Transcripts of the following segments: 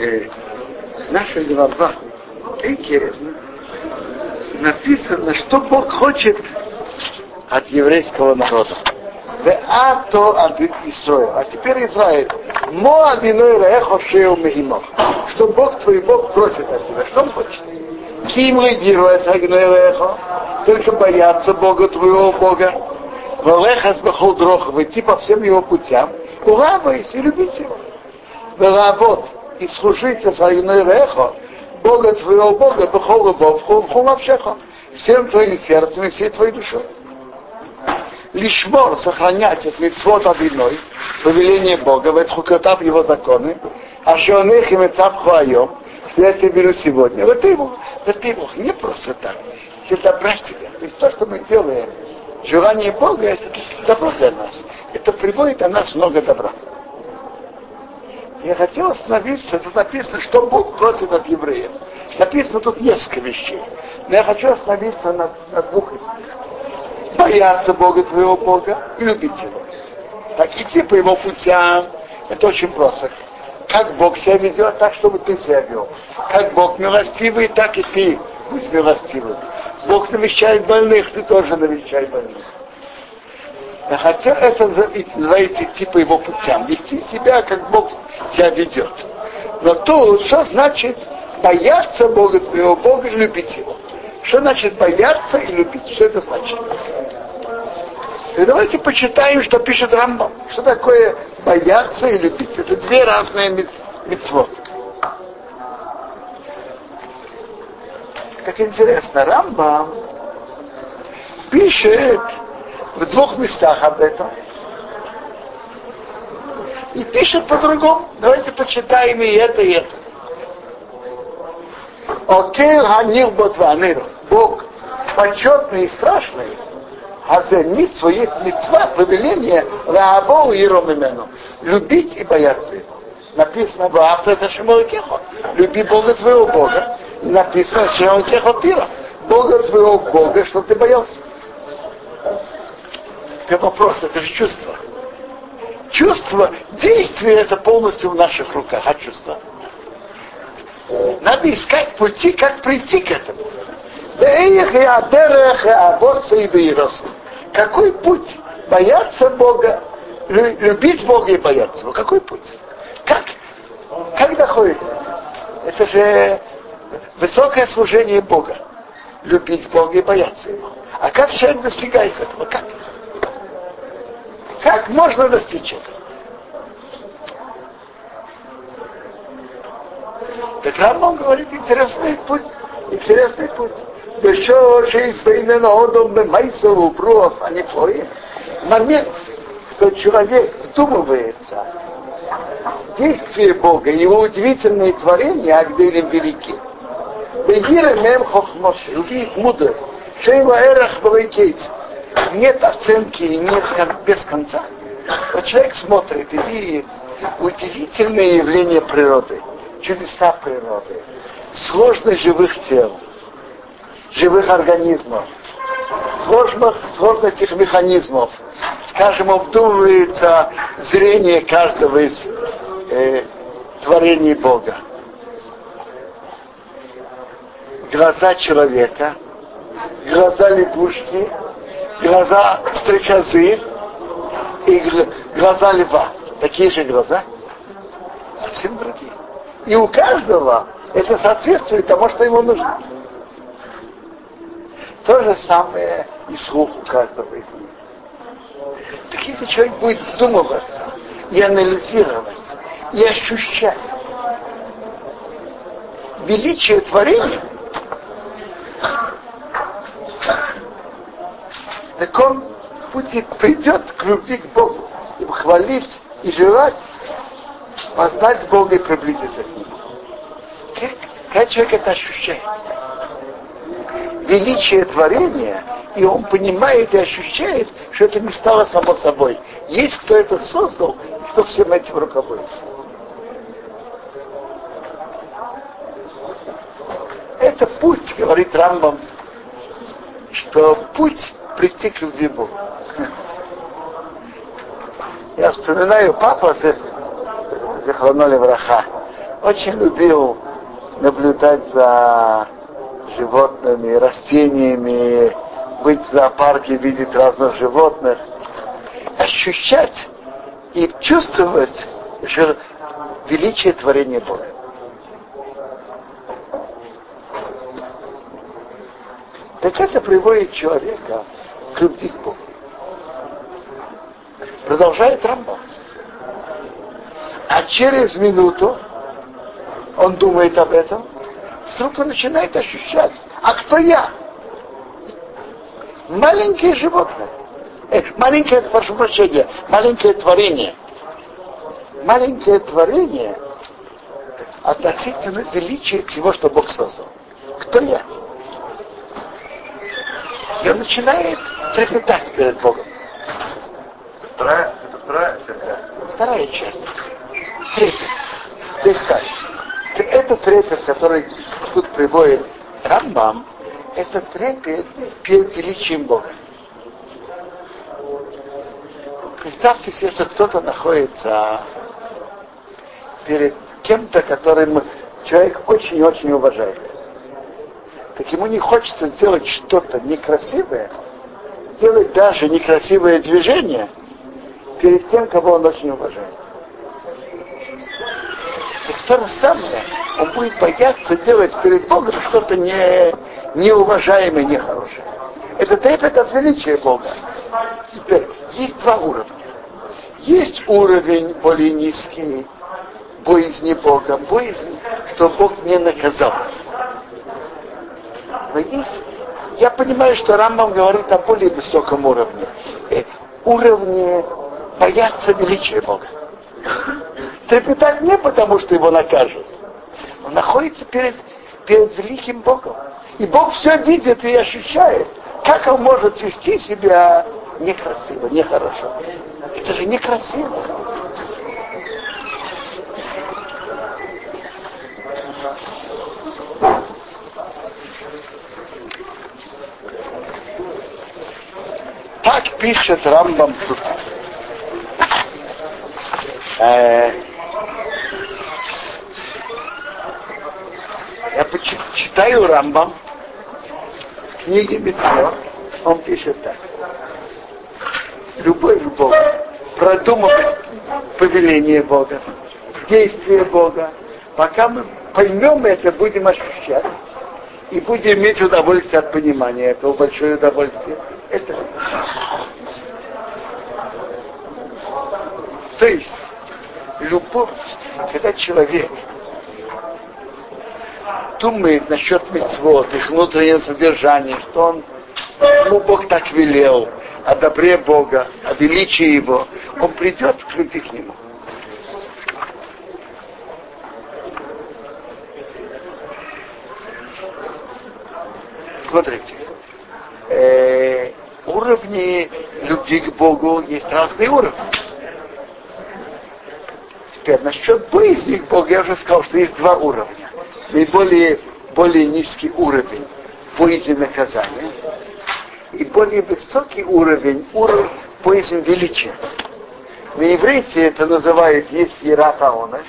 э, наша глава интересно. Написано, что Бог хочет от еврейского народа. А то от Израиля. А теперь Израиль. Мо одиной рехо шеу мегимох. Что Бог твой Бог просит от тебя. Что он хочет? Ким лидирует рехо. Только бояться Бога твоего Бога. Валехас бахол дрох. Идти по всем его путям. Улавайся и любить его. Валабот. И служить с Агной Рехо. Бога твоего Бога, бахол любовь, хол навшеха. Всем твоим сердцем и всей твоей душой лишмор, сохранять от митцвот одной, повеление Бога, в хукотав его законы, а их и мецап хуайом, я тебе беру сегодня. Вот его, вот его, не просто так. Это добра тебя. То есть то, что мы делаем, желание Бога, это добро для нас. Это приводит о нас много добра. Я хотел остановиться, тут написано, что Бог просит от евреев. Написано тут несколько вещей. Но я хочу остановиться на, на двух из них бояться Бога твоего Бога и любить Его. Так идти по Его путям, это очень просто. Как Бог себя ведет, так, чтобы ты себя вел. Как Бог милостивый, так и ты будь милостивым. Бог навещает больных, ты тоже навещай больных. Хотя это называется идти по его путям, вести себя, как Бог себя ведет. Но тут что значит бояться Бога, твоего Бога и любить его? Что значит бояться и любить? Что это значит? И давайте почитаем, что пишет Рамбам. Что такое бояться и любить? Это две разные мецвод. Как интересно, Рамбам пишет в двух местах об этом. И пишет по-другому. Давайте почитаем и это, и это. Окей, Ханир Ботванир. Бог почетный и страшный. А за митцву есть митцва, повеление Раабол и Ромимену. Любить и бояться его. Написано в Авто за Шимолкехо. Люби Бога твоего Бога. И написано Шимолкехо Тира. Бога твоего Бога, чтобы ты боялся. Это вопрос, это же чувство. Чувство, действие это полностью в наших руках, а чувство. Надо искать пути, как прийти к этому. Какой путь? Бояться Бога, любить Бога и бояться Его. Какой путь? Как? Как доходит? Это же высокое служение Бога. Любить Бога и бояться Его. А как человек достигает этого? Как? Как можно достичь этого? Так Рамбам говорит интересный путь. Интересный путь. А. Момент, что человек вдумывается действие Бога, его удивительные творения, Агделем велики. Бегира мем хохмоши, увидит мудрость, шейма эрах балайкейц. Нет оценки и нет без конца. Вот человек смотрит и видит удивительные явления природы, чудеса природы, сложность живых тел, живых организмов, сложных, сложность их механизмов. Скажем, обдумывается зрение каждого из э, творений Бога. Глаза человека, глаза лягушки, глаза стрекозы и глаза льва. Такие же глаза, совсем другие. И у каждого это соответствует тому, что ему нужно. То же самое и слух у каждого из них. Так если человек будет вдумываться и анализировать, и ощущать величие творения, так он будет, придет к любви к Богу, и хвалить и желать познать Бога и приблизиться к Нему. Как, как человек это ощущает? величие творения, и он понимает и ощущает, что это не стало само собой. Есть кто это создал, кто всем этим руководит. Это путь, говорит Рамбам, что путь прийти к любви Богу. Я вспоминаю папа Захланоли Враха. очень любил наблюдать за животными, растениями, быть в зоопарке, видеть разных животных, ощущать и чувствовать величие творения Бога. Так это приводит человека к любви к Богу. Продолжает Рамбам. А через минуту он думает об этом, вдруг он начинает ощущать, а кто я? Маленькое животное. Э, маленькое, прошу прощения, маленькое творение. Маленькое творение относительно величия всего, что Бог создал. Кто я? И он начинает трепетать перед Богом. Вторая, это вторая часть. Вторая часть. Трепет. То есть так. Это трепет, который тут приводит Рамбам, это трепет перед величием Бога. Представьте себе, что кто-то находится перед кем-то, которым человек очень-очень уважает. Так ему не хочется сделать что-то некрасивое, делать даже некрасивое движение перед тем, кого он очень уважает. И то же самое, он будет бояться делать перед Богом что-то не, неуважаемое, нехорошее. Это трепет от величия Бога. Теперь, есть два уровня. Есть уровень более низкий, боязни Бога, боязнь, что Бог не наказал. Но есть, я понимаю, что Рамбам говорит о более высоком уровне. Э, уровне бояться величия Бога. Трепетать не потому, что его накажут. Он находится перед, перед великим Богом. И Бог все видит и ощущает. Как он может вести себя некрасиво, нехорошо? Это же некрасиво. Так пишет Рамбам тут. Э, я почитаю Рамбам в книге Митцвот, он пишет так. Любой Бог продумывать повеление Бога, действие Бога, пока мы поймем это, будем ощущать и будем иметь удовольствие от понимания этого, большое удовольствие. Это То есть, любовь, когда человек думает насчет мецвод, их внутреннего содержания, что он, ему Бог так велел, о добре Бога, о величии Его, он придет к любви к Нему. Смотрите, э, уровни любви к Богу есть разные уровни. Теперь насчет боязни к Богу я уже сказал, что есть два уровня. Наиболее более низкий уровень боязни наказания и более высокий уровень, уровень боязни величия. На иврите это называют есть ерата оныш,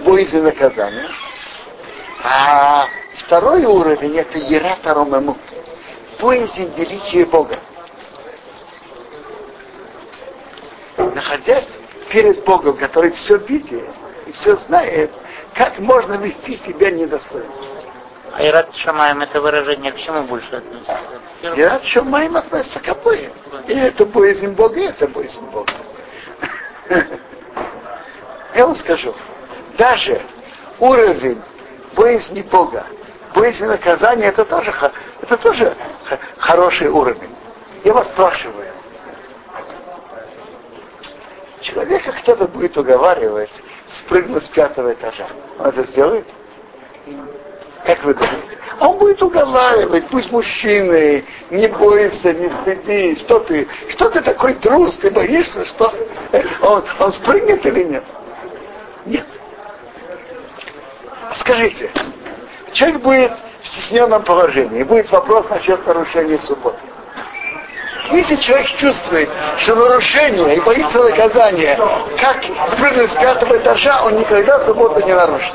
боязнь наказания. А второй уровень это ерата ромемут, боязнь величия Бога. Находясь перед Богом, который все видит и все знает, как можно вести себя недостойно. А Ират Шамаем это выражение к чему больше относится? Ират Шамаем относится к обоим. И это боязнь Бога, и это боязнь Бога. Я вам скажу, даже уровень боязни Бога, боязни наказания, это тоже, это тоже хороший уровень. Я вас спрашиваю, человека кто-то будет уговаривать спрыгнуть с пятого этажа. Он это сделает? Как вы думаете? А он будет уговаривать, пусть мужчины, не бойся, не стыдись, что ты, что ты такой трус, ты боишься, что он, он спрыгнет или нет? Нет. Скажите, человек будет в стесненном положении, будет вопрос насчет нарушения субботы. Если человек чувствует, что нарушение и боится наказания, как спрыгнуть с пятого этажа, он никогда субботу не нарушит.